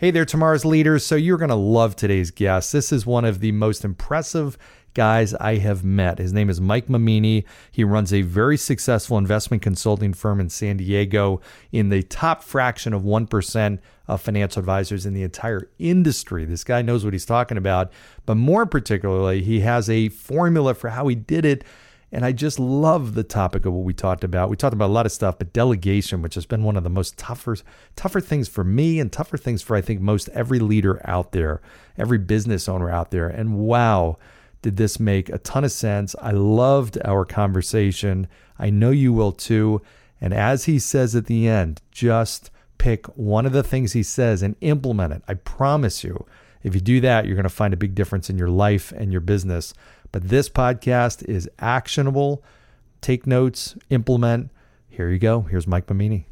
Hey there, tomorrow's leaders. So, you're going to love today's guest. This is one of the most impressive guys I have met. His name is Mike Mamini. He runs a very successful investment consulting firm in San Diego in the top fraction of 1% of financial advisors in the entire industry. This guy knows what he's talking about. But more particularly, he has a formula for how he did it and I just love the topic of what we talked about. We talked about a lot of stuff, but delegation, which has been one of the most tougher, tougher things for me and tougher things for I think most every leader out there, every business owner out there. And wow, did this make a ton of sense. I loved our conversation. I know you will too. And as he says at the end, just pick one of the things he says and implement it. I promise you, if you do that, you're going to find a big difference in your life and your business. But this podcast is actionable. Take notes, implement. Here you go. Here's Mike Mamini.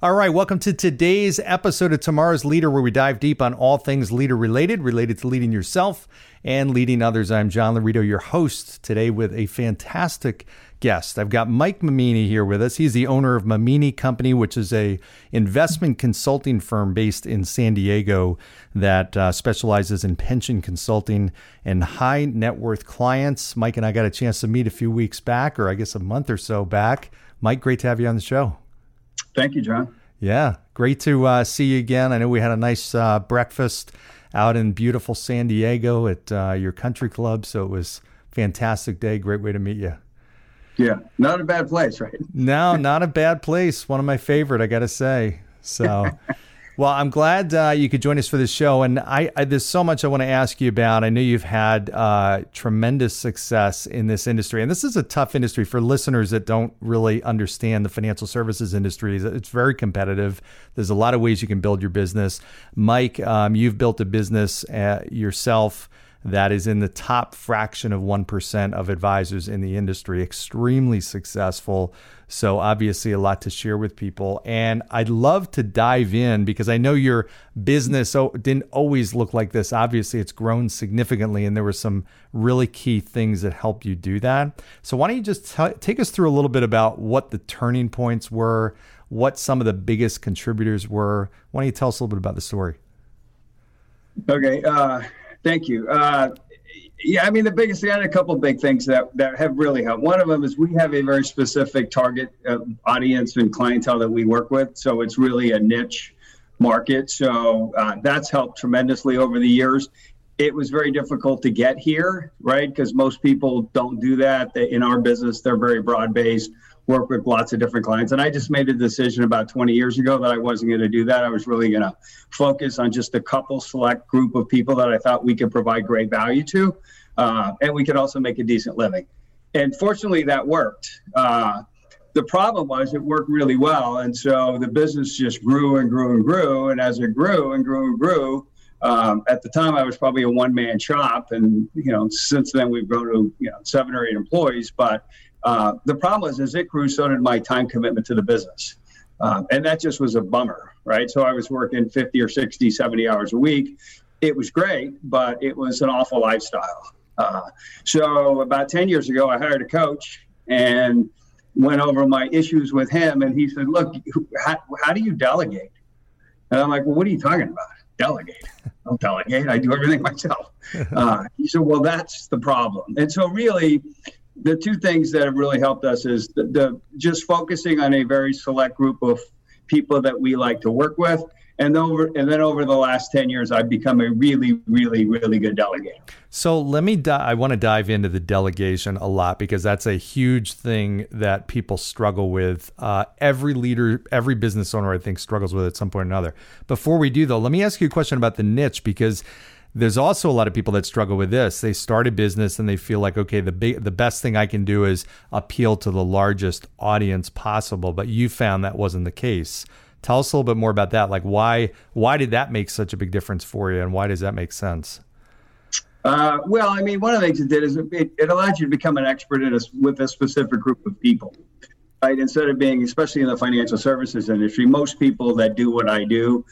All right, welcome to today's episode of Tomorrow's Leader, where we dive deep on all things leader related, related to leading yourself and leading others. I'm John Laurito, your host today with a fantastic guest. I've got Mike Mamini here with us. He's the owner of Mamini Company, which is a investment consulting firm based in San Diego that uh, specializes in pension consulting and high net worth clients. Mike and I got a chance to meet a few weeks back, or I guess a month or so back. Mike, great to have you on the show. Thank you, John. Yeah, great to uh, see you again. I know we had a nice uh, breakfast out in beautiful San Diego at uh, your country club, so it was fantastic day. Great way to meet you. Yeah, not a bad place, right? no, not a bad place. One of my favorite, I got to say. So, well, I'm glad uh, you could join us for this show. And I, I, there's so much I want to ask you about. I know you've had uh, tremendous success in this industry, and this is a tough industry for listeners that don't really understand the financial services industry. It's very competitive. There's a lot of ways you can build your business. Mike, um, you've built a business uh, yourself that is in the top fraction of 1% of advisors in the industry, extremely successful. So, obviously, a lot to share with people. And I'd love to dive in because I know your business didn't always look like this. Obviously, it's grown significantly, and there were some really key things that helped you do that. So, why don't you just t- take us through a little bit about what the turning points were, what some of the biggest contributors were? Why don't you tell us a little bit about the story? Okay. Uh, Thank you. Uh, yeah, I mean, the biggest thing, I had a couple big things that, that have really helped. One of them is we have a very specific target uh, audience and clientele that we work with. So it's really a niche market. So uh, that's helped tremendously over the years. It was very difficult to get here, right? Because most people don't do that. They, in our business, they're very broad based work with lots of different clients. And I just made a decision about 20 years ago that I wasn't going to do that. I was really going to focus on just a couple select group of people that I thought we could provide great value to, uh, and we could also make a decent living. And fortunately, that worked. Uh, the problem was it worked really well, and so the business just grew and grew and grew. And as it grew and grew and grew, um, at the time I was probably a one-man shop, and you know since then we've grown to you know seven or eight employees. But uh, the problem was, as it grew, so did my time commitment to the business. Um, and that just was a bummer, right? So I was working 50 or 60, 70 hours a week. It was great, but it was an awful lifestyle. Uh, so about 10 years ago, I hired a coach and went over my issues with him. And he said, Look, how, how do you delegate? And I'm like, Well, what are you talking about? Delegate. I don't delegate. I do everything myself. Uh, he said, Well, that's the problem. And so, really, the two things that have really helped us is the, the, just focusing on a very select group of people that we like to work with. And over and then over the last 10 years i've become a really really really good delegator so let me di- i want to dive into the delegation a lot because that's a huge thing that people struggle with. Uh, every leader every business owner i think struggles with at some point or another. Before we do though let me ask you a question about the niche because there's also a lot of people that struggle with this. They start a business and they feel like, okay, the big, the best thing I can do is appeal to the largest audience possible. But you found that wasn't the case. Tell us a little bit more about that. Like, why why did that make such a big difference for you, and why does that make sense? Uh, well, I mean, one of the things it did is it, it allowed you to become an expert in a, with a specific group of people. Right? Instead of being, especially in the financial services industry, most people that do what I do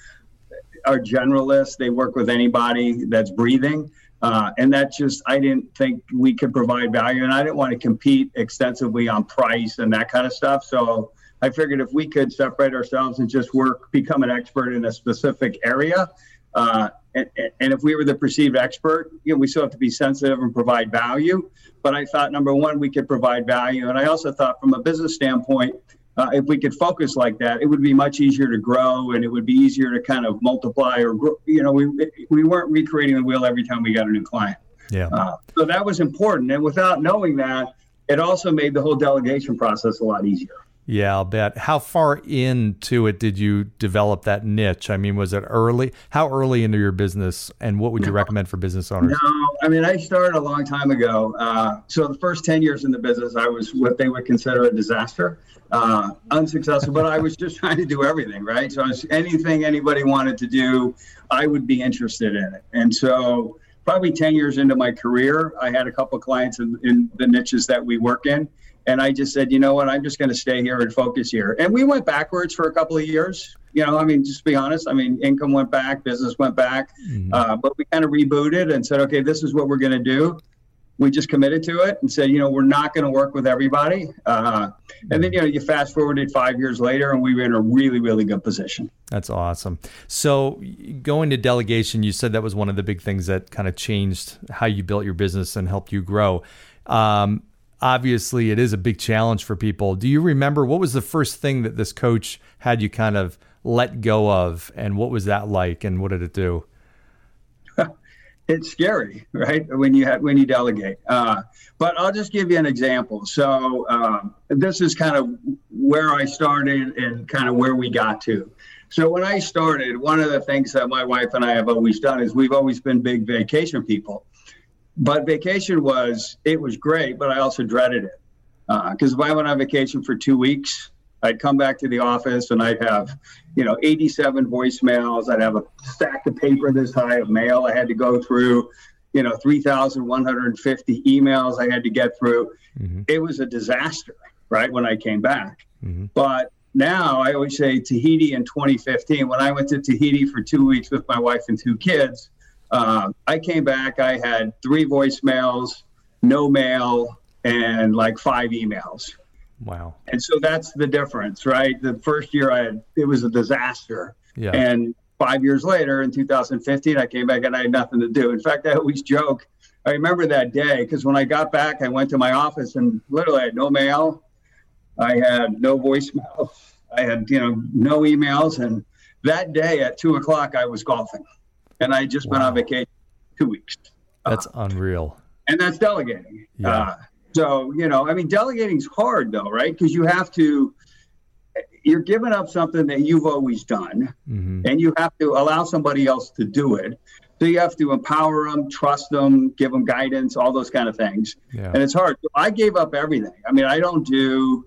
are generalists. They work with anybody that's breathing. Uh, and that just, I didn't think we could provide value. And I didn't want to compete extensively on price and that kind of stuff. So I figured if we could separate ourselves and just work, become an expert in a specific area, uh, and, and, if we were the perceived expert, you know, we still have to be sensitive and provide value. But I thought number one, we could provide value, and I also thought from a business standpoint, uh, if we could focus like that, it would be much easier to grow and it would be easier to kind of multiply or grow. You know, we, we weren't recreating the wheel every time we got a new client. Yeah. Uh, so that was important. And without knowing that, it also made the whole delegation process a lot easier. Yeah, I'll bet. How far into it did you develop that niche? I mean, was it early? How early into your business, and what would you recommend for business owners? No, mean, I started a long time ago. Uh, so the first 10 years in the business, I was what they would consider a disaster, uh, unsuccessful, but I was just trying to do everything, right? So anything anybody wanted to do, I would be interested in it. And so probably 10 years into my career, I had a couple clients in, in the niches that we work in and I just said, you know what, I'm just going to stay here and focus here. And we went backwards for a couple of years. You know, I mean, just to be honest, I mean, income went back, business went back, mm-hmm. uh, but we kind of rebooted and said, okay, this is what we're going to do. We just committed to it and said, you know, we're not going to work with everybody. Uh, and then, you know, you fast forwarded five years later and we were in a really, really good position. That's awesome. So, going to delegation, you said that was one of the big things that kind of changed how you built your business and helped you grow. Um, obviously it is a big challenge for people. Do you remember what was the first thing that this coach had you kind of let go of and what was that like and what did it do? it's scary, right? When you have, when you delegate. Uh, but I'll just give you an example. So um, this is kind of where I started and kind of where we got to. So when I started, one of the things that my wife and I have always done is we've always been big vacation people but vacation was it was great, but I also dreaded it because uh, if I went on vacation for two weeks, I'd come back to the office and I'd have, you know, 87 voicemails. I'd have a stack of paper this high of mail I had to go through, you know, 3,150 emails I had to get through. Mm-hmm. It was a disaster, right, when I came back. Mm-hmm. But now I always say Tahiti in 2015, when I went to Tahiti for two weeks with my wife and two kids, uh, I came back, I had three voicemails, no mail, and like five emails. Wow. And so that's the difference, right? The first year I had, it was a disaster. Yeah. And five years later, in 2015, I came back and I had nothing to do. In fact, I always joke. I remember that day because when I got back, I went to my office and literally I had no mail. I had no voicemail. I had, you know, no emails. And that day at two o'clock, I was golfing and I just wow. went on vacation two weeks. That's uh, unreal. And that's delegating. Yeah. Uh, so you know, I mean, delegating's hard though, right? Because you have to. You're giving up something that you've always done, mm-hmm. and you have to allow somebody else to do it. So you have to empower them, trust them, give them guidance, all those kind of things. Yeah. And it's hard. I gave up everything. I mean, I don't do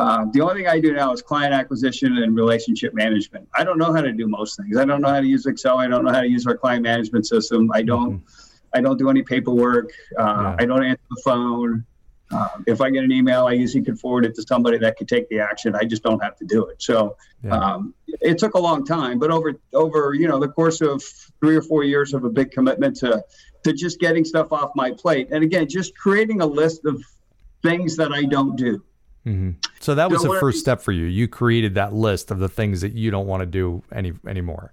uh, the only thing I do now is client acquisition and relationship management. I don't know how to do most things. I don't know how to use Excel. I don't know how to use our client management system. I don't. Mm-hmm. I don't do any paperwork. Uh, yeah. I don't answer the phone. Uh, if I get an email, I usually can forward it to somebody that could take the action. I just don't have to do it. So yeah. um, it took a long time, but over over you know the course of three or four years of a big commitment to to just getting stuff off my plate, and again, just creating a list of things that I don't do. Mm-hmm. So that was the first step for you. You created that list of the things that you don't want to do any anymore.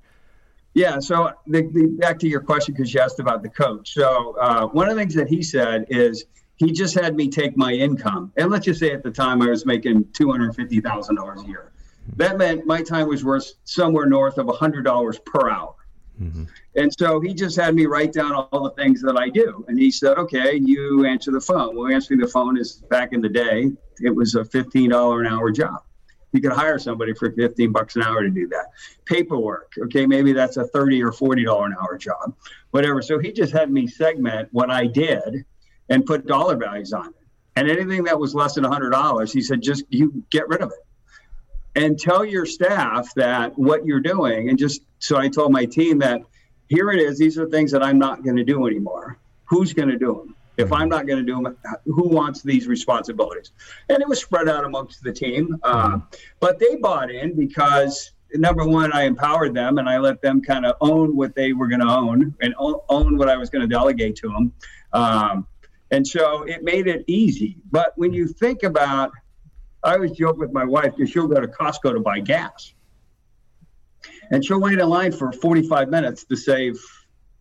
Yeah. So the, the, back to your question because you asked about the coach. So uh, one of the things that he said is he just had me take my income, and let's just say at the time I was making two hundred fifty thousand dollars a year. That meant my time was worth somewhere north of hundred dollars per hour. Mm-hmm. And so he just had me write down all the things that I do. And he said, okay, you answer the phone. Well, answering the phone is back in the day, it was a $15 an hour job. You could hire somebody for 15 bucks an hour to do that. Paperwork, okay, maybe that's a 30 or 40 dollar an hour job, whatever. So he just had me segment what I did and put dollar values on it. And anything that was less than $100, he said, just you get rid of it and tell your staff that what you're doing. And just so I told my team that here it is, these are things that I'm not going to do anymore. Who's going to do them? If I'm not going to do them, who wants these responsibilities? And it was spread out amongst the team. Uh, but they bought in because number one, I empowered them and I let them kind of own what they were going to own and own what I was going to delegate to them. Um, and so it made it easy. But when you think about, I always joke with my wife because she'll go to Costco to buy gas. And she'll wait in line for 45 minutes to save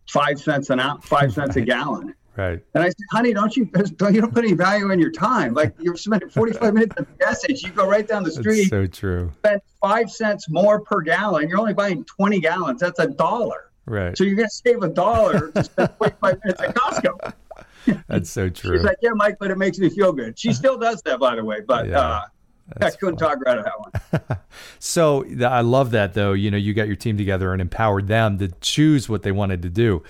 five cents an out, five cents a gallon. Right. And I said, honey, don't you don't you don't put any value in your time? Like you're spending 45 minutes of message. You go right down the street. That's so true. Spend five cents more per gallon. You're only buying 20 gallons. That's a dollar. Right. So you're gonna save a dollar to spend 45 minutes at Costco. That's so true. She's like, yeah, Mike, but it makes me feel good. She still does that, by the way. But yeah. uh, I couldn't fun. talk right out of that one. so I love that though. You know, you got your team together and empowered them to choose what they wanted to do.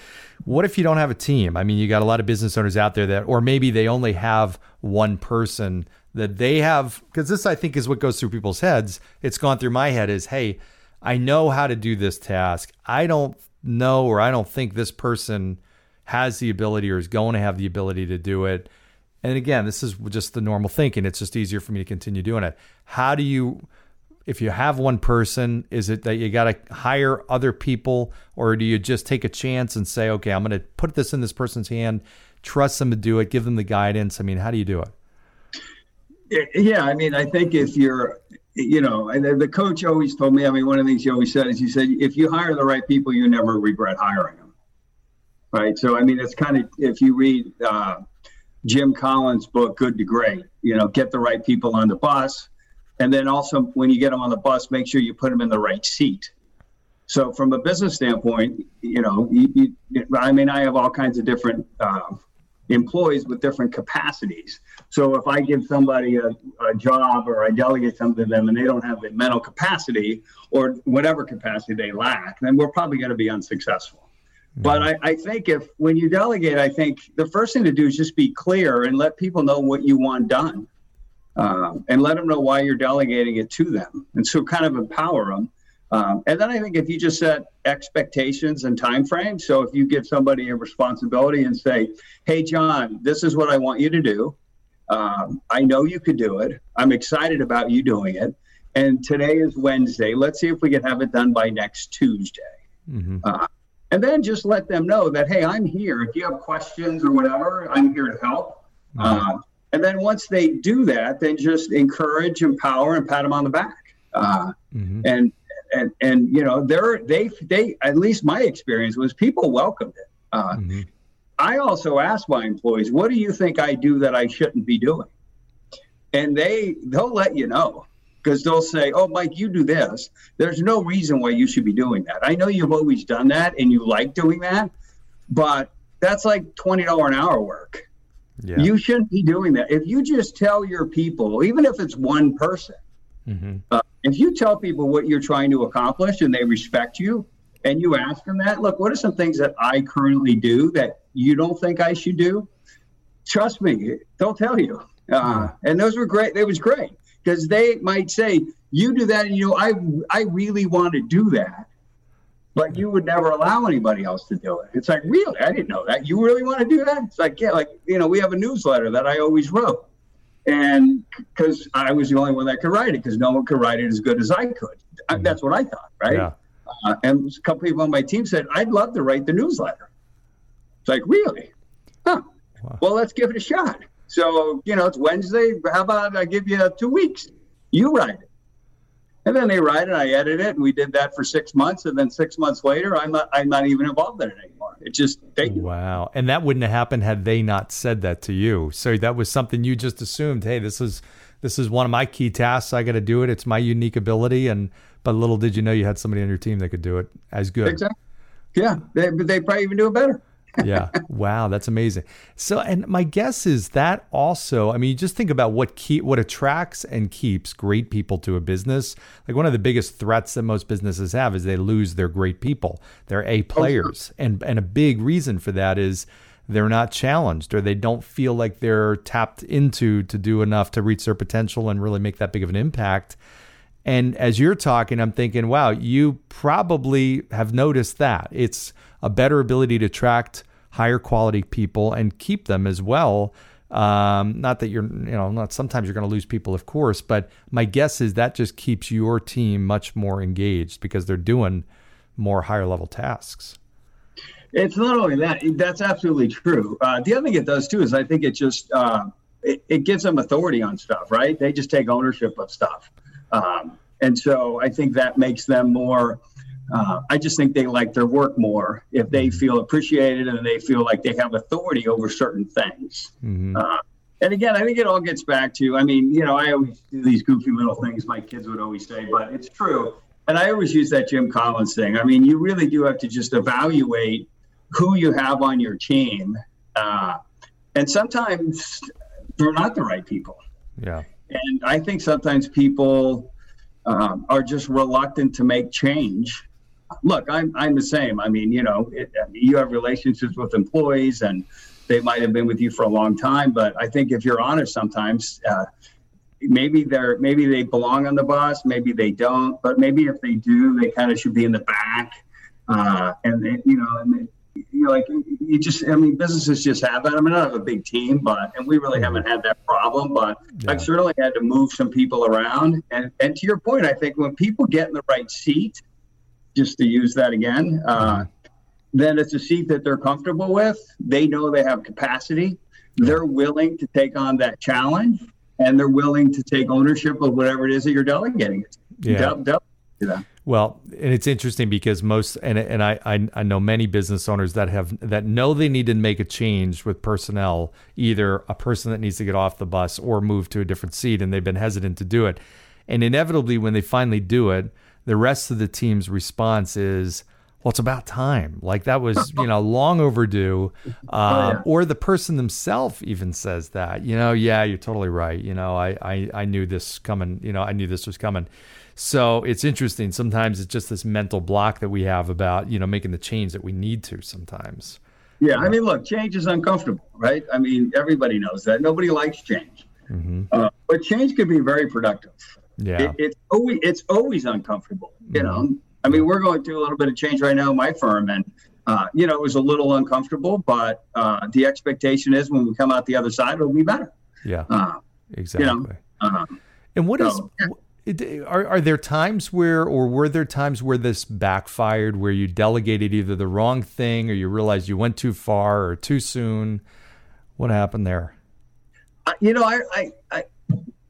What if you don't have a team? I mean, you got a lot of business owners out there that, or maybe they only have one person that they have, because this I think is what goes through people's heads. It's gone through my head is, hey, I know how to do this task. I don't know, or I don't think this person has the ability or is going to have the ability to do it. And again, this is just the normal thinking. It's just easier for me to continue doing it. How do you, if you have one person, is it that you got to hire other people or do you just take a chance and say, okay, I'm going to put this in this person's hand, trust them to do it, give them the guidance? I mean, how do you do it? Yeah, I mean, I think if you're, you know, and the coach always told me, I mean, one of the things he always said is he said, if you hire the right people, you never regret hiring them. Right. So, I mean, it's kind of, if you read, uh, Jim Collins' book, Good to Great. You know, get the right people on the bus. And then also, when you get them on the bus, make sure you put them in the right seat. So, from a business standpoint, you know, you, you, I mean, I have all kinds of different uh, employees with different capacities. So, if I give somebody a, a job or I delegate something to them and they don't have the mental capacity or whatever capacity they lack, then we're probably going to be unsuccessful. But I, I, think if when you delegate, I think the first thing to do is just be clear and let people know what you want done, uh, and let them know why you're delegating it to them, and so kind of empower them. Um, and then I think if you just set expectations and time frames, so if you give somebody a responsibility and say, "Hey, John, this is what I want you to do. Um, I know you could do it. I'm excited about you doing it. And today is Wednesday. Let's see if we can have it done by next Tuesday." Mm-hmm. Uh, and then just let them know that hey i'm here if you have questions or whatever i'm here to help mm-hmm. uh, and then once they do that then just encourage empower and pat them on the back uh, mm-hmm. and and and you know they're they they at least my experience was people welcomed it uh, mm-hmm. i also asked my employees what do you think i do that i shouldn't be doing and they they'll let you know because they'll say, "Oh, Mike, you do this." There's no reason why you should be doing that. I know you've always done that and you like doing that, but that's like twenty dollar an hour work. Yeah. You shouldn't be doing that. If you just tell your people, even if it's one person, mm-hmm. uh, if you tell people what you're trying to accomplish and they respect you, and you ask them that, look, what are some things that I currently do that you don't think I should do? Trust me, they'll tell you. Uh, and those were great. It was great because they might say, "You do that, and you know, I I really want to do that." but you would never allow anybody else to do it. It's like, really? I didn't know that. You really want to do that? It's like, yeah, like, you know, we have a newsletter that I always wrote. And because I was the only one that could write it, because no one could write it as good as I could. I, that's what I thought, right? Yeah. Uh, and a couple people on my team said, I'd love to write the newsletter. It's like, really? Huh. Wow. Well, let's give it a shot. So, you know, it's Wednesday. How about I give you two weeks? You write it. And then they write it, I edit it, and we did that for six months. And then six months later, I'm not, I'm not even involved in it anymore. It just they wow. And that wouldn't have happened had they not said that to you. So that was something you just assumed. Hey, this is this is one of my key tasks. I got to do it. It's my unique ability. And but little did you know you had somebody on your team that could do it as good. Exactly. Yeah, they, they probably even do it better. Yeah. Wow, that's amazing. So, and my guess is that also, I mean, you just think about what keep what attracts and keeps great people to a business. Like one of the biggest threats that most businesses have is they lose their great people. They're A oh, players. And and a big reason for that is they're not challenged or they don't feel like they're tapped into to do enough to reach their potential and really make that big of an impact. And as you're talking, I'm thinking, wow, you probably have noticed that. It's a better ability to attract higher quality people and keep them as well. Um, not that you're, you know, not sometimes you're going to lose people, of course, but my guess is that just keeps your team much more engaged because they're doing more higher level tasks. It's not only that; that's absolutely true. Uh, the other thing it does too is I think it just uh, it, it, gives them authority on stuff, right? They just take ownership of stuff, um, and so I think that makes them more. Uh, I just think they like their work more if they mm-hmm. feel appreciated and they feel like they have authority over certain things. Mm-hmm. Uh, and again, I think it all gets back to, I mean, you know, I always do these goofy little things my kids would always say, but it's true. And I always use that Jim Collins thing. I mean, you really do have to just evaluate who you have on your team. Uh, and sometimes they're not the right people. Yeah. And I think sometimes people um, are just reluctant to make change. Look, I'm, I'm the same. I mean, you know, it, you have relationships with employees and they might have been with you for a long time, but I think if you're honest sometimes, uh, maybe they're maybe they belong on the bus, maybe they don't, but maybe if they do, they kind of should be in the back. Uh, and they, you know, and you know, like you just, I mean, businesses just have that. I mean, I don't have a big team, but, and we really haven't had that problem, but yeah. I've certainly had to move some people around. And, and to your point, I think when people get in the right seat, just to use that again, uh, then it's a seat that they're comfortable with. They know they have capacity. They're willing to take on that challenge and they're willing to take ownership of whatever it is that you're delegating. Yeah. Del- del- well, and it's interesting because most and and I, I I know many business owners that have that know they need to make a change with personnel, either a person that needs to get off the bus or move to a different seat, and they've been hesitant to do it. And inevitably, when they finally do it, the rest of the team's response is, "Well, it's about time. Like that was you know long overdue." Um, oh, yeah. Or the person themselves even says that, you know, yeah, you're totally right. You know, I I I knew this coming. You know, I knew this was coming. So it's interesting. Sometimes it's just this mental block that we have about, you know, making the change that we need to sometimes. Yeah. I mean, look, change is uncomfortable, right? I mean, everybody knows that. Nobody likes change. Mm-hmm. Uh, but change can be very productive. Yeah. It, it's always it's always uncomfortable. You mm-hmm. know, I mean, we're going through a little bit of change right now in my firm, and uh, you know, it was a little uncomfortable, but uh, the expectation is when we come out the other side, it'll be better. Yeah. Uh, exactly. You know, um, and what so, is yeah are, are there times where, or were there times where this backfired, where you delegated either the wrong thing or you realized you went too far or too soon? What happened there? Uh, you know, I, I,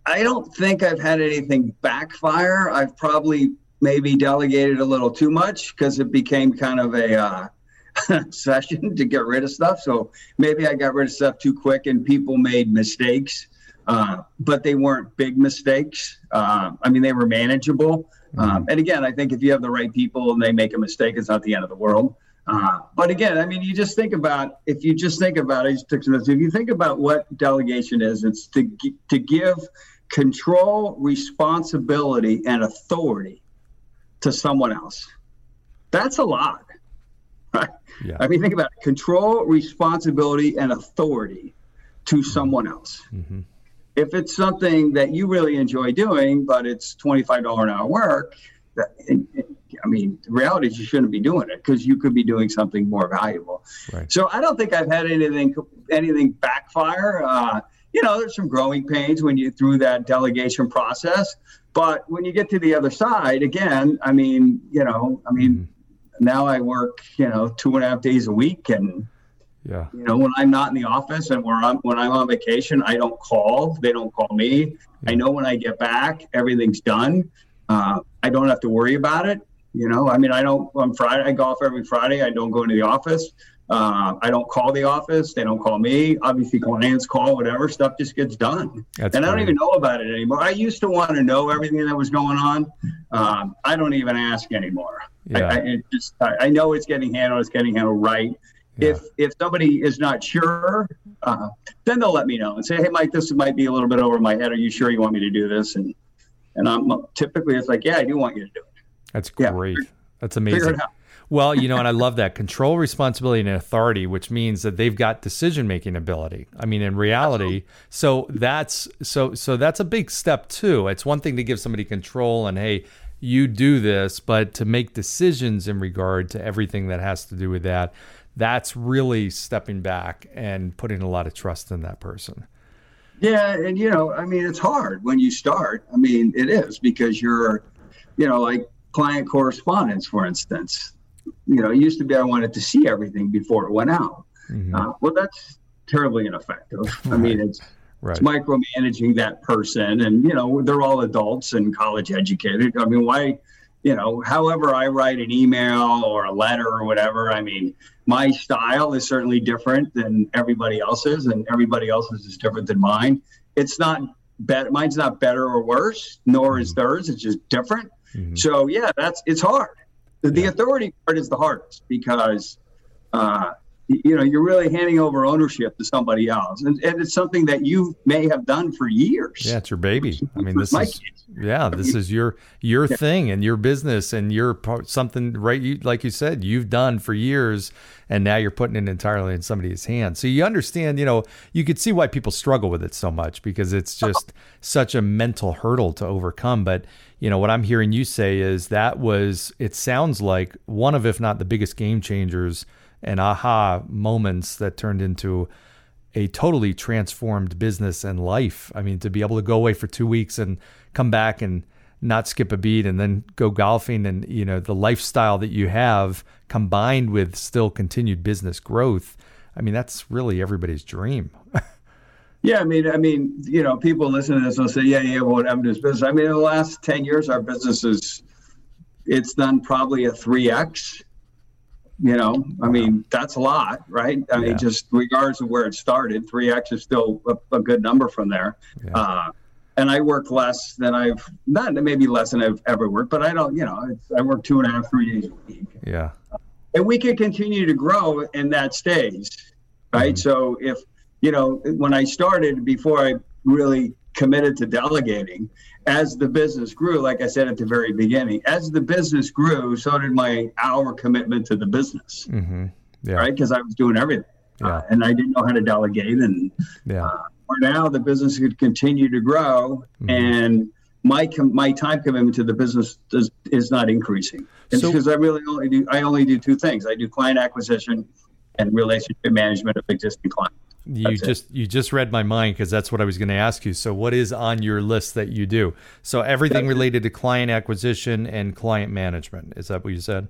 I, I don't think I've had anything backfire. I've probably maybe delegated a little too much because it became kind of a uh, session to get rid of stuff. So maybe I got rid of stuff too quick and people made mistakes uh, but they weren't big mistakes. Uh, I mean, they were manageable. Um, and again, I think if you have the right people and they make a mistake, it's not the end of the world. Uh, but again, I mean, you just think about if you just think about it. Took some notes. If you think about what delegation is, it's to to give control, responsibility, and authority to someone else. That's a lot. Right? Yeah. I mean, think about it. control, responsibility, and authority to someone else. Mm-hmm if it's something that you really enjoy doing, but it's $25 an hour work, that, I mean, the reality is you shouldn't be doing it because you could be doing something more valuable. Right. So I don't think I've had anything anything backfire. Uh, you know, there's some growing pains when you through that delegation process, but when you get to the other side, again, I mean, you know, I mean, mm-hmm. now I work, you know, two and a half days a week, and yeah. You know, when I'm not in the office and when I'm when I'm on vacation, I don't call. They don't call me. Yeah. I know when I get back, everything's done. Uh, I don't have to worry about it. You know, I mean, I don't. On Friday, I golf every Friday. I don't go into the office. Uh, I don't call the office. They don't call me. Obviously, clients call. Whatever stuff just gets done. That's and I don't even know about it anymore. I used to want to know everything that was going on. Um, I don't even ask anymore. Yeah. I, I just I, I know it's getting handled. It's getting handled right Yeah. If if somebody is not sure, uh, then they'll let me know and say, "Hey, Mike, this might be a little bit over my head. Are you sure you want me to do this?" And and I'm typically it's like, "Yeah, I do want you to do it." That's great. Yeah. That's amazing. Well, you know, and I love that control, responsibility, and authority, which means that they've got decision making ability. I mean, in reality, so that's so so that's a big step too. It's one thing to give somebody control and hey, you do this, but to make decisions in regard to everything that has to do with that, that's really stepping back and putting a lot of trust in that person. Yeah, and you know, I mean, it's hard when you start. I mean, it is because you're, you know, like client correspondence, for instance you know, it used to be I wanted to see everything before it went out. Mm-hmm. Uh, well, that's terribly ineffective. Right. I mean, it's, right. it's micromanaging that person, and you know, they're all adults and college educated. I mean, why? You know, however I write an email or a letter or whatever, I mean, my style is certainly different than everybody else's, and everybody else's is different than mine. It's not better. Mine's not better or worse, nor mm-hmm. is theirs. It's just different. Mm-hmm. So yeah, that's it's hard. The, the authority part is the hardest because, uh, you know, you're really handing over ownership to somebody else, and, and it's something that you may have done for years. Yeah, it's your baby. I mean, this is kids. yeah, this is your your yeah. thing and your business and your something right. You, like you said, you've done for years, and now you're putting it entirely in somebody's hands. So you understand, you know, you could see why people struggle with it so much because it's just such a mental hurdle to overcome. But you know, what I'm hearing you say is that was, it sounds like one of, if not the biggest game changers and aha moments that turned into a totally transformed business and life. I mean, to be able to go away for two weeks and come back and not skip a beat and then go golfing and, you know, the lifestyle that you have combined with still continued business growth. I mean, that's really everybody's dream. Yeah, I mean, I mean, you know, people listen to this will say, "Yeah, yeah, what happened to his business?" I mean, in the last ten years, our business is it's done probably a three x. You know, I mean, that's a lot, right? I yeah. mean, just regardless of where it started, three x is still a, a, good number from there. Yeah. Uh, and I work less than I've not maybe less than I've ever worked, but I don't, you know, I work two and a half, three days a week. Yeah. And we can continue to grow in that stage, right? Mm-hmm. So if you know, when I started, before I really committed to delegating, as the business grew, like I said at the very beginning, as the business grew, so did my hour commitment to the business. Mm-hmm. Yeah. Right. Because I was doing everything. Yeah. Uh, and I didn't know how to delegate. And yeah. uh, now, the business could continue to grow. Mm-hmm. And my com- my time commitment to the business does, is not increasing. It's so, because I really only do I only do two things. I do client acquisition and relationship management of existing clients. You that's just it. you just read my mind because that's what I was going to ask you. So, what is on your list that you do? So, everything that's related to client acquisition and client management. Is that what you said?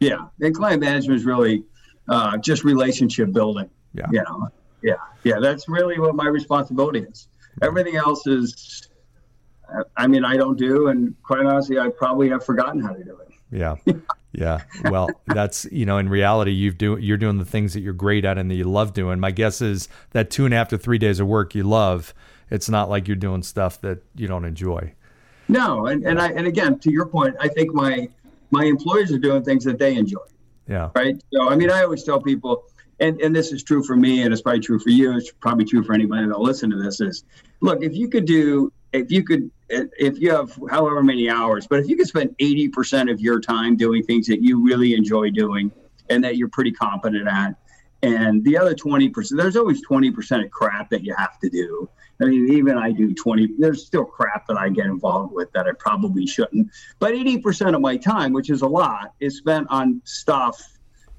Yeah, and client management is really uh, just relationship building. Yeah, you know, yeah, yeah. That's really what my responsibility is. Everything else is, I mean, I don't do, and quite honestly, I probably have forgotten how to do it. Yeah. Yeah. Well, that's you know, in reality, you've do you're doing the things that you're great at and that you love doing. My guess is that two and a half to three days of work you love. It's not like you're doing stuff that you don't enjoy. No, and, and I and again to your point, I think my my employees are doing things that they enjoy. Yeah. Right. So I mean, I always tell people, and and this is true for me, and it's probably true for you. It's probably true for anybody that'll listen to this. Is look, if you could do, if you could if you have however many hours, but if you can spend 80% of your time doing things that you really enjoy doing and that you're pretty competent at, and the other 20%, there's always 20% of crap that you have to do. I mean, even I do 20, there's still crap that I get involved with that I probably shouldn't. But 80% of my time, which is a lot, is spent on stuff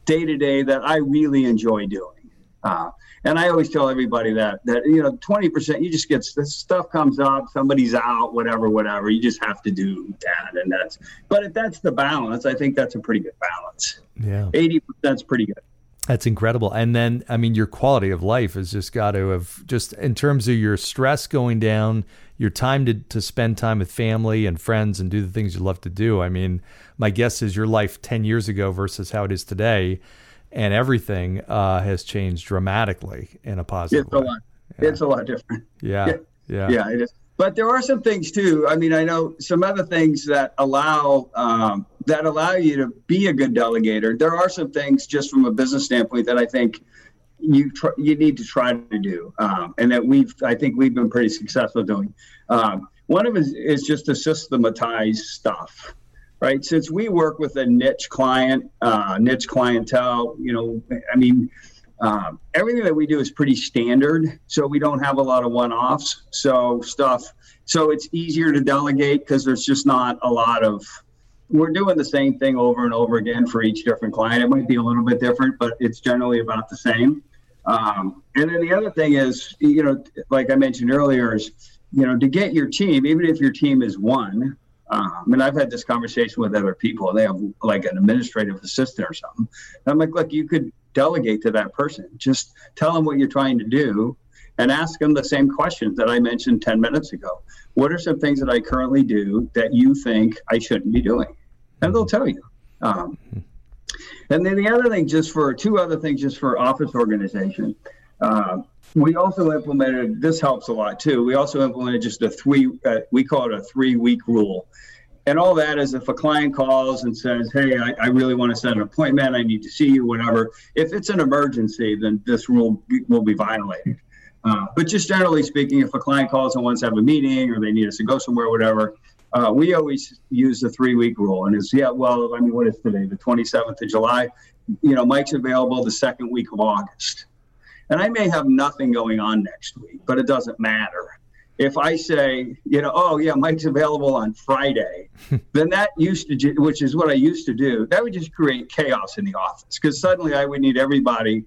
day to day that I really enjoy doing. Uh, and I always tell everybody that that you know, twenty percent, you just get this stuff comes up, somebody's out, whatever, whatever. You just have to do that, and that's. But if that's the balance, I think that's a pretty good balance. Yeah, eighty percent's pretty good. That's incredible. And then, I mean, your quality of life has just got to have, just in terms of your stress going down, your time to, to spend time with family and friends and do the things you love to do. I mean, my guess is your life 10 years ago versus how it is today and everything uh, has changed dramatically in a positive it's way. A lot, yeah. It's a lot different. Yeah. Yeah. Yeah. yeah it is. But there are some things too. I mean, I know some other things that allow um, that allow you to be a good delegator. There are some things just from a business standpoint that I think you tr- you need to try to do, um, and that we've I think we've been pretty successful doing. Um, one of it is, is just to systematize stuff, right? Since we work with a niche client, uh, niche clientele, you know, I mean. Um, everything that we do is pretty standard, so we don't have a lot of one-offs. So stuff, so it's easier to delegate because there's just not a lot of we're doing the same thing over and over again for each different client. It might be a little bit different, but it's generally about the same. Um, and then the other thing is, you know, like I mentioned earlier, is you know to get your team, even if your team is one. Um, mean, I've had this conversation with other people. They have like an administrative assistant or something. And I'm like, look, you could delegate to that person. Just tell them what you're trying to do, and ask them the same questions that I mentioned 10 minutes ago. What are some things that I currently do that you think I shouldn't be doing? And they'll tell you. Um, and then the other thing, just for two other things, just for office organization, uh, we also implemented. This helps a lot too. We also implemented just a three. Uh, we call it a three-week rule, and all that is if a client calls and says, "Hey, I, I really want to set an appointment. I need to see you. Whatever. If it's an emergency, then this rule will be violated." Uh, but just generally speaking, if a client calls and wants to have a meeting or they need us to go somewhere, whatever, uh, we always use the three week rule. And it's, yeah, well, I mean, what is today? The 27th of July. You know, Mike's available the second week of August. And I may have nothing going on next week, but it doesn't matter. If I say, you know, oh, yeah, Mike's available on Friday, then that used to, which is what I used to do, that would just create chaos in the office because suddenly I would need everybody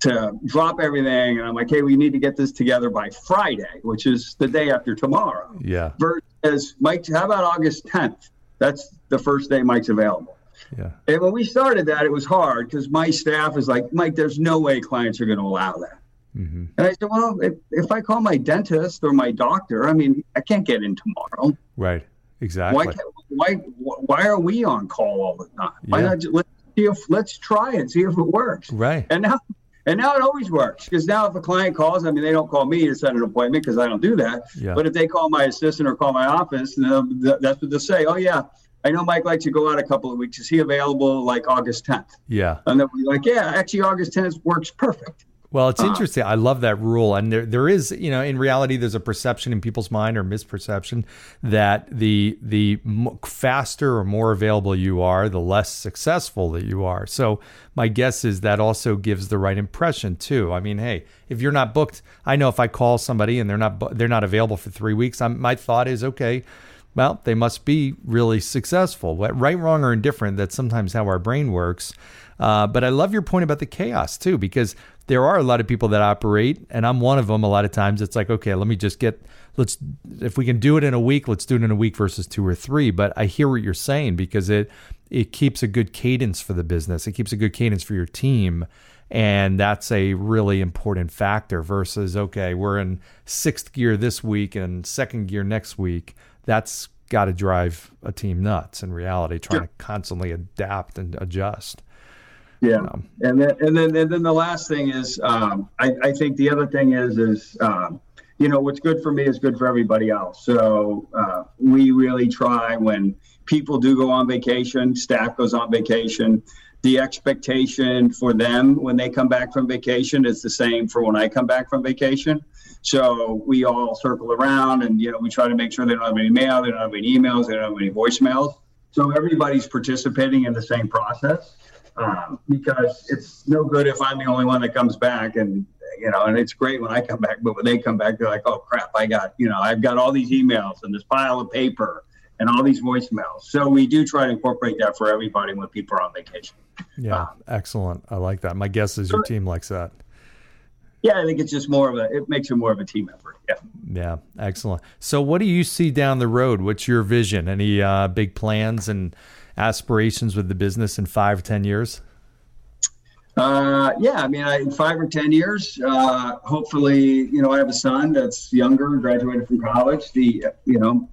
to drop everything. And I'm like, hey, we need to get this together by Friday, which is the day after tomorrow. Yeah. Versus Mike, how about August 10th? That's the first day Mike's available. Yeah. And when we started that, it was hard because my staff is like, Mike, there's no way clients are going to allow that. Mm-hmm. And I said, well, if, if I call my dentist or my doctor, I mean, I can't get in tomorrow. Right. Exactly. Why, why, why are we on call all the time? Why not just, let's see if, let's try it, see if it works. Right. And now and now it always works because now if a client calls, I mean, they don't call me to set an appointment because I don't do that. Yeah. But if they call my assistant or call my office, that's what they'll say. Oh, yeah, I know Mike likes to go out a couple of weeks. Is he available like August 10th? Yeah. And then we're like, yeah, actually, August 10th works perfect. Well, it's uh, interesting. I love that rule, and there there is, you know, in reality, there's a perception in people's mind or misperception that the the faster or more available you are, the less successful that you are. So my guess is that also gives the right impression too. I mean, hey, if you're not booked, I know if I call somebody and they're not they're not available for three weeks, I'm, my thought is okay. Well, they must be really successful. Right, wrong, or indifferent. That's sometimes how our brain works. Uh, but I love your point about the chaos too, because there are a lot of people that operate, and I'm one of them. A lot of times it's like, okay, let me just get, let's, if we can do it in a week, let's do it in a week versus two or three. But I hear what you're saying because it, it keeps a good cadence for the business. It keeps a good cadence for your team. And that's a really important factor versus, okay, we're in sixth gear this week and second gear next week. That's got to drive a team nuts in reality, trying to constantly adapt and adjust. Yeah, um, and then and then and then the last thing is, um, I, I think the other thing is is um, you know what's good for me is good for everybody else. So uh, we really try when people do go on vacation, staff goes on vacation. The expectation for them when they come back from vacation is the same for when I come back from vacation. So we all circle around and you know we try to make sure they don't have any mail, they don't have any emails, they don't have any voicemails. So everybody's participating in the same process um, because it's no good if I'm the only one that comes back and you know, and it's great when I come back, but when they come back, they're like, oh crap, I got, you know, I've got all these emails and this pile of paper and all these voicemails. So we do try to incorporate that for everybody when people are on vacation. Yeah, um, excellent. I like that. My guess is your team likes that. Yeah, I think it's just more of a, it makes it more of a team effort. Yeah. Yeah, excellent. So what do you see down the road? What's your vision? Any uh, big plans and aspirations with the business in five, ten years? Uh, yeah, I mean, I, in five or ten years, uh, hopefully, you know, I have a son that's younger, graduated from college. The, you know,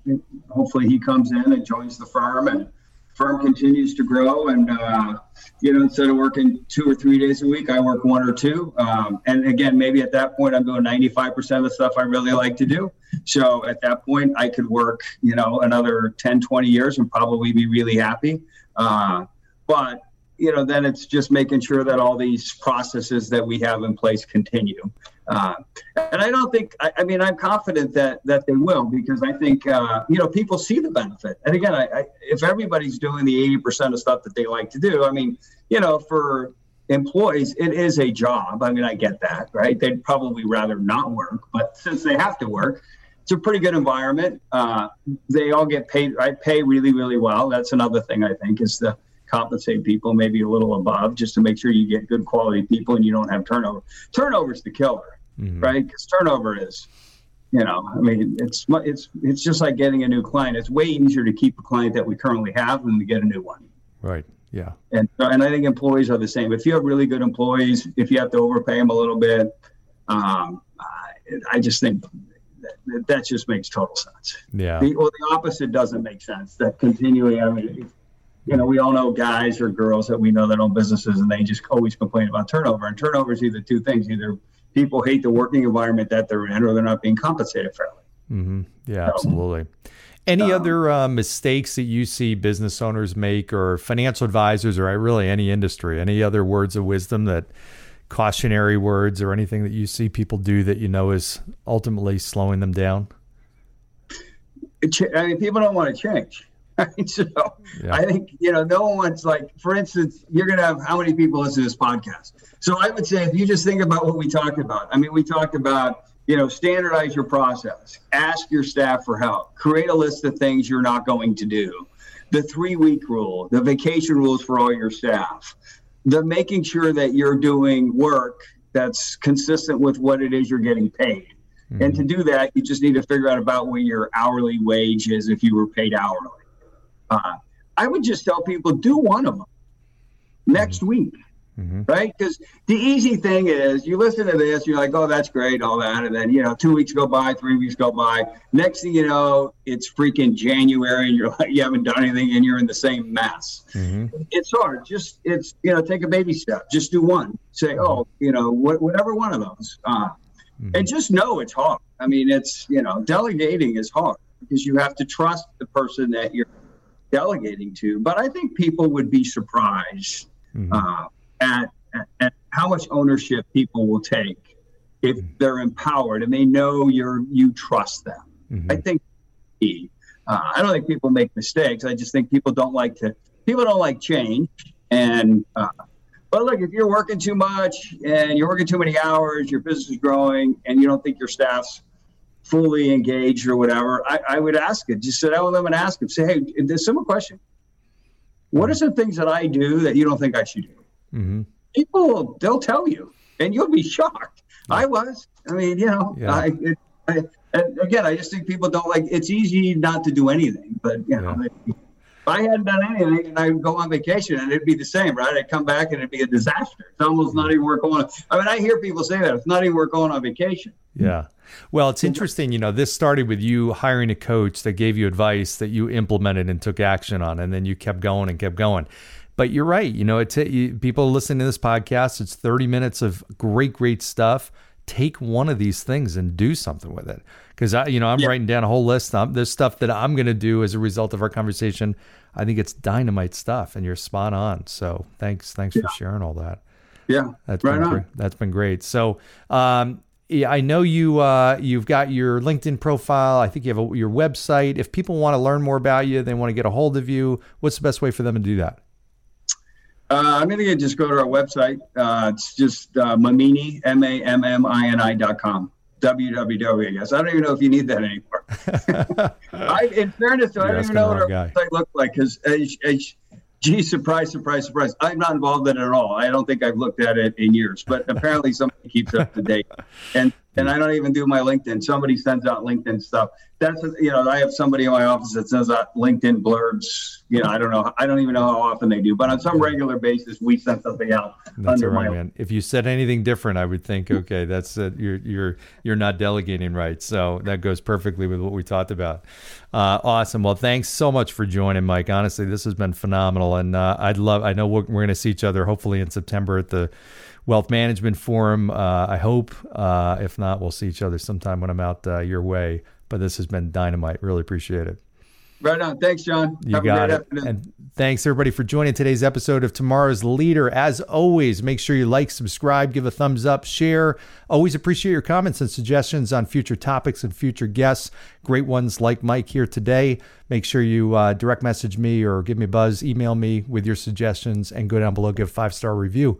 hopefully he comes in and joins the firm, and firm continues to grow and uh, you know instead of working two or three days a week i work one or two. Um, and again maybe at that point i'm doing 95% of the stuff i really like to do. So at that point i could work you know another 10 20 years and probably be really happy. Uh, but you know, then it's just making sure that all these processes that we have in place continue. Uh, and I don't think, I, I, mean, I'm confident that that they will because I think, uh, you know, people see the benefit. And again, I, I, if everybody's doing the 80% of stuff that they like to do, I mean, you know, for employees, it is a job. I mean, I get that, right? They'd probably rather not work, but since they have to work, it's a pretty good environment. Uh, they all get paid. I pay really, really well. That's another thing I think is the compensate people maybe a little above just to make sure you get good quality people and you don't have turnover. Turnover is the killer, mm-hmm. right? Because turnover is, you know, I mean, it's it's it's just like getting a new client. It's way easier to keep a client that we currently have than to get a new one. Right. Yeah. And and I think employees are the same. If you have really good employees, if you have to overpay them a little bit, um, I just think that, that just makes total sense. Yeah. The, well, the opposite doesn't make sense. That continually, I mean, you know, we all know guys or girls that we know that own businesses and they just always complain about turnover. And turnover is either two things: either people hate the working environment that they're in, or they're not being compensated fairly. Mm-hmm. Yeah, so, absolutely. Any um, other uh, mistakes that you see business owners make, or financial advisors, or really any industry? Any other words of wisdom that cautionary words, or anything that you see people do that you know is ultimately slowing them down? I mean, people don't want to change. Right? So yeah. I think, you know, no one's like, for instance, you're going to have how many people listen to this podcast? So I would say if you just think about what we talked about, I mean, we talked about, you know, standardize your process, ask your staff for help, create a list of things you're not going to do, the three week rule, the vacation rules for all your staff, the making sure that you're doing work that's consistent with what it is you're getting paid. Mm-hmm. And to do that, you just need to figure out about what your hourly wage is if you were paid hourly. Uh, I would just tell people do one of them next mm-hmm. week. Mm-hmm. Right? Because the easy thing is you listen to this, you're like, oh, that's great, all that. And then, you know, two weeks go by, three weeks go by. Next thing you know, it's freaking January and you're like, you haven't done anything and you're in the same mess. Mm-hmm. It's hard. Just, it's, you know, take a baby step. Just do one. Say, mm-hmm. oh, you know, wh- whatever one of those. Uh, and just know it's hard. I mean, it's, you know, delegating is hard because you have to trust the person that you're delegating to. But I think people would be surprised mm-hmm. uh, at, at, at, how much ownership people will take if mm-hmm. they're empowered and they know you're you trust them. Mm-hmm. I think uh, I don't think people make mistakes. I just think people don't like to people don't like change. And uh, but look, if you're working too much and you're working too many hours, your business is growing, and you don't think your staff's fully engaged or whatever, I, I would ask it. Just sit down with them and ask them. Say, hey, this simple question. What are some things that I do that you don't think I should do? Mm-hmm. People, they'll tell you, and you'll be shocked. Yeah. I was. I mean, you know, yeah. I, it, I, again, I just think people don't like. It's easy not to do anything, but you know, yeah. if I hadn't done anything and I'd go on vacation and it'd be the same, right? I'd come back and it'd be a disaster. It's almost not even worth going. On. I mean, I hear people say that it's not even worth going on vacation. Yeah. Well, it's interesting. You know, this started with you hiring a coach that gave you advice that you implemented and took action on, and then you kept going and kept going. But you're right. You know, it's you, people listening to this podcast. It's 30 minutes of great, great stuff. Take one of these things and do something with it. Because I, you know, I'm yeah. writing down a whole list. of there's stuff that I'm going to do as a result of our conversation. I think it's dynamite stuff, and you're spot on. So thanks, thanks yeah. for sharing all that. Yeah, that's right been on. That's been great. So, um, I know you uh, you've got your LinkedIn profile. I think you have a, your website. If people want to learn more about you, they want to get a hold of you. What's the best way for them to do that? Uh, I'm going to just go to our website. Uh, it's just uh, Mammini, M A M M I N I dot com. www. I guess I don't even know if you need that anymore. I, in fairness, I don't even know what our guy. website looks like because gee, surprise, surprise, surprise. I'm not involved in it at all. I don't think I've looked at it in years, but apparently somebody keeps up to date. And and I don't even do my LinkedIn. Somebody sends out LinkedIn stuff. That's you know, I have somebody in my office that sends out LinkedIn blurbs. You know, I don't know, I don't even know how often they do, but on some regular basis, we send something out. That's all right, my... man. If you said anything different, I would think, okay, that's uh, you're you're you're not delegating right. So that goes perfectly with what we talked about. Uh, awesome. Well, thanks so much for joining, Mike. Honestly, this has been phenomenal, and uh, I'd love. I know we're, we're going to see each other hopefully in September at the Wealth Management Forum. Uh, I hope. Uh, if not, we'll see each other sometime when I'm out uh, your way. But this has been dynamite. Really appreciate it. Right on. Thanks, John. You Have got it. Afternoon. And thanks everybody for joining today's episode of Tomorrow's Leader. As always, make sure you like, subscribe, give a thumbs up, share. Always appreciate your comments and suggestions on future topics and future guests. Great ones like Mike here today. Make sure you uh, direct message me or give me a buzz, email me with your suggestions, and go down below, give a five star review.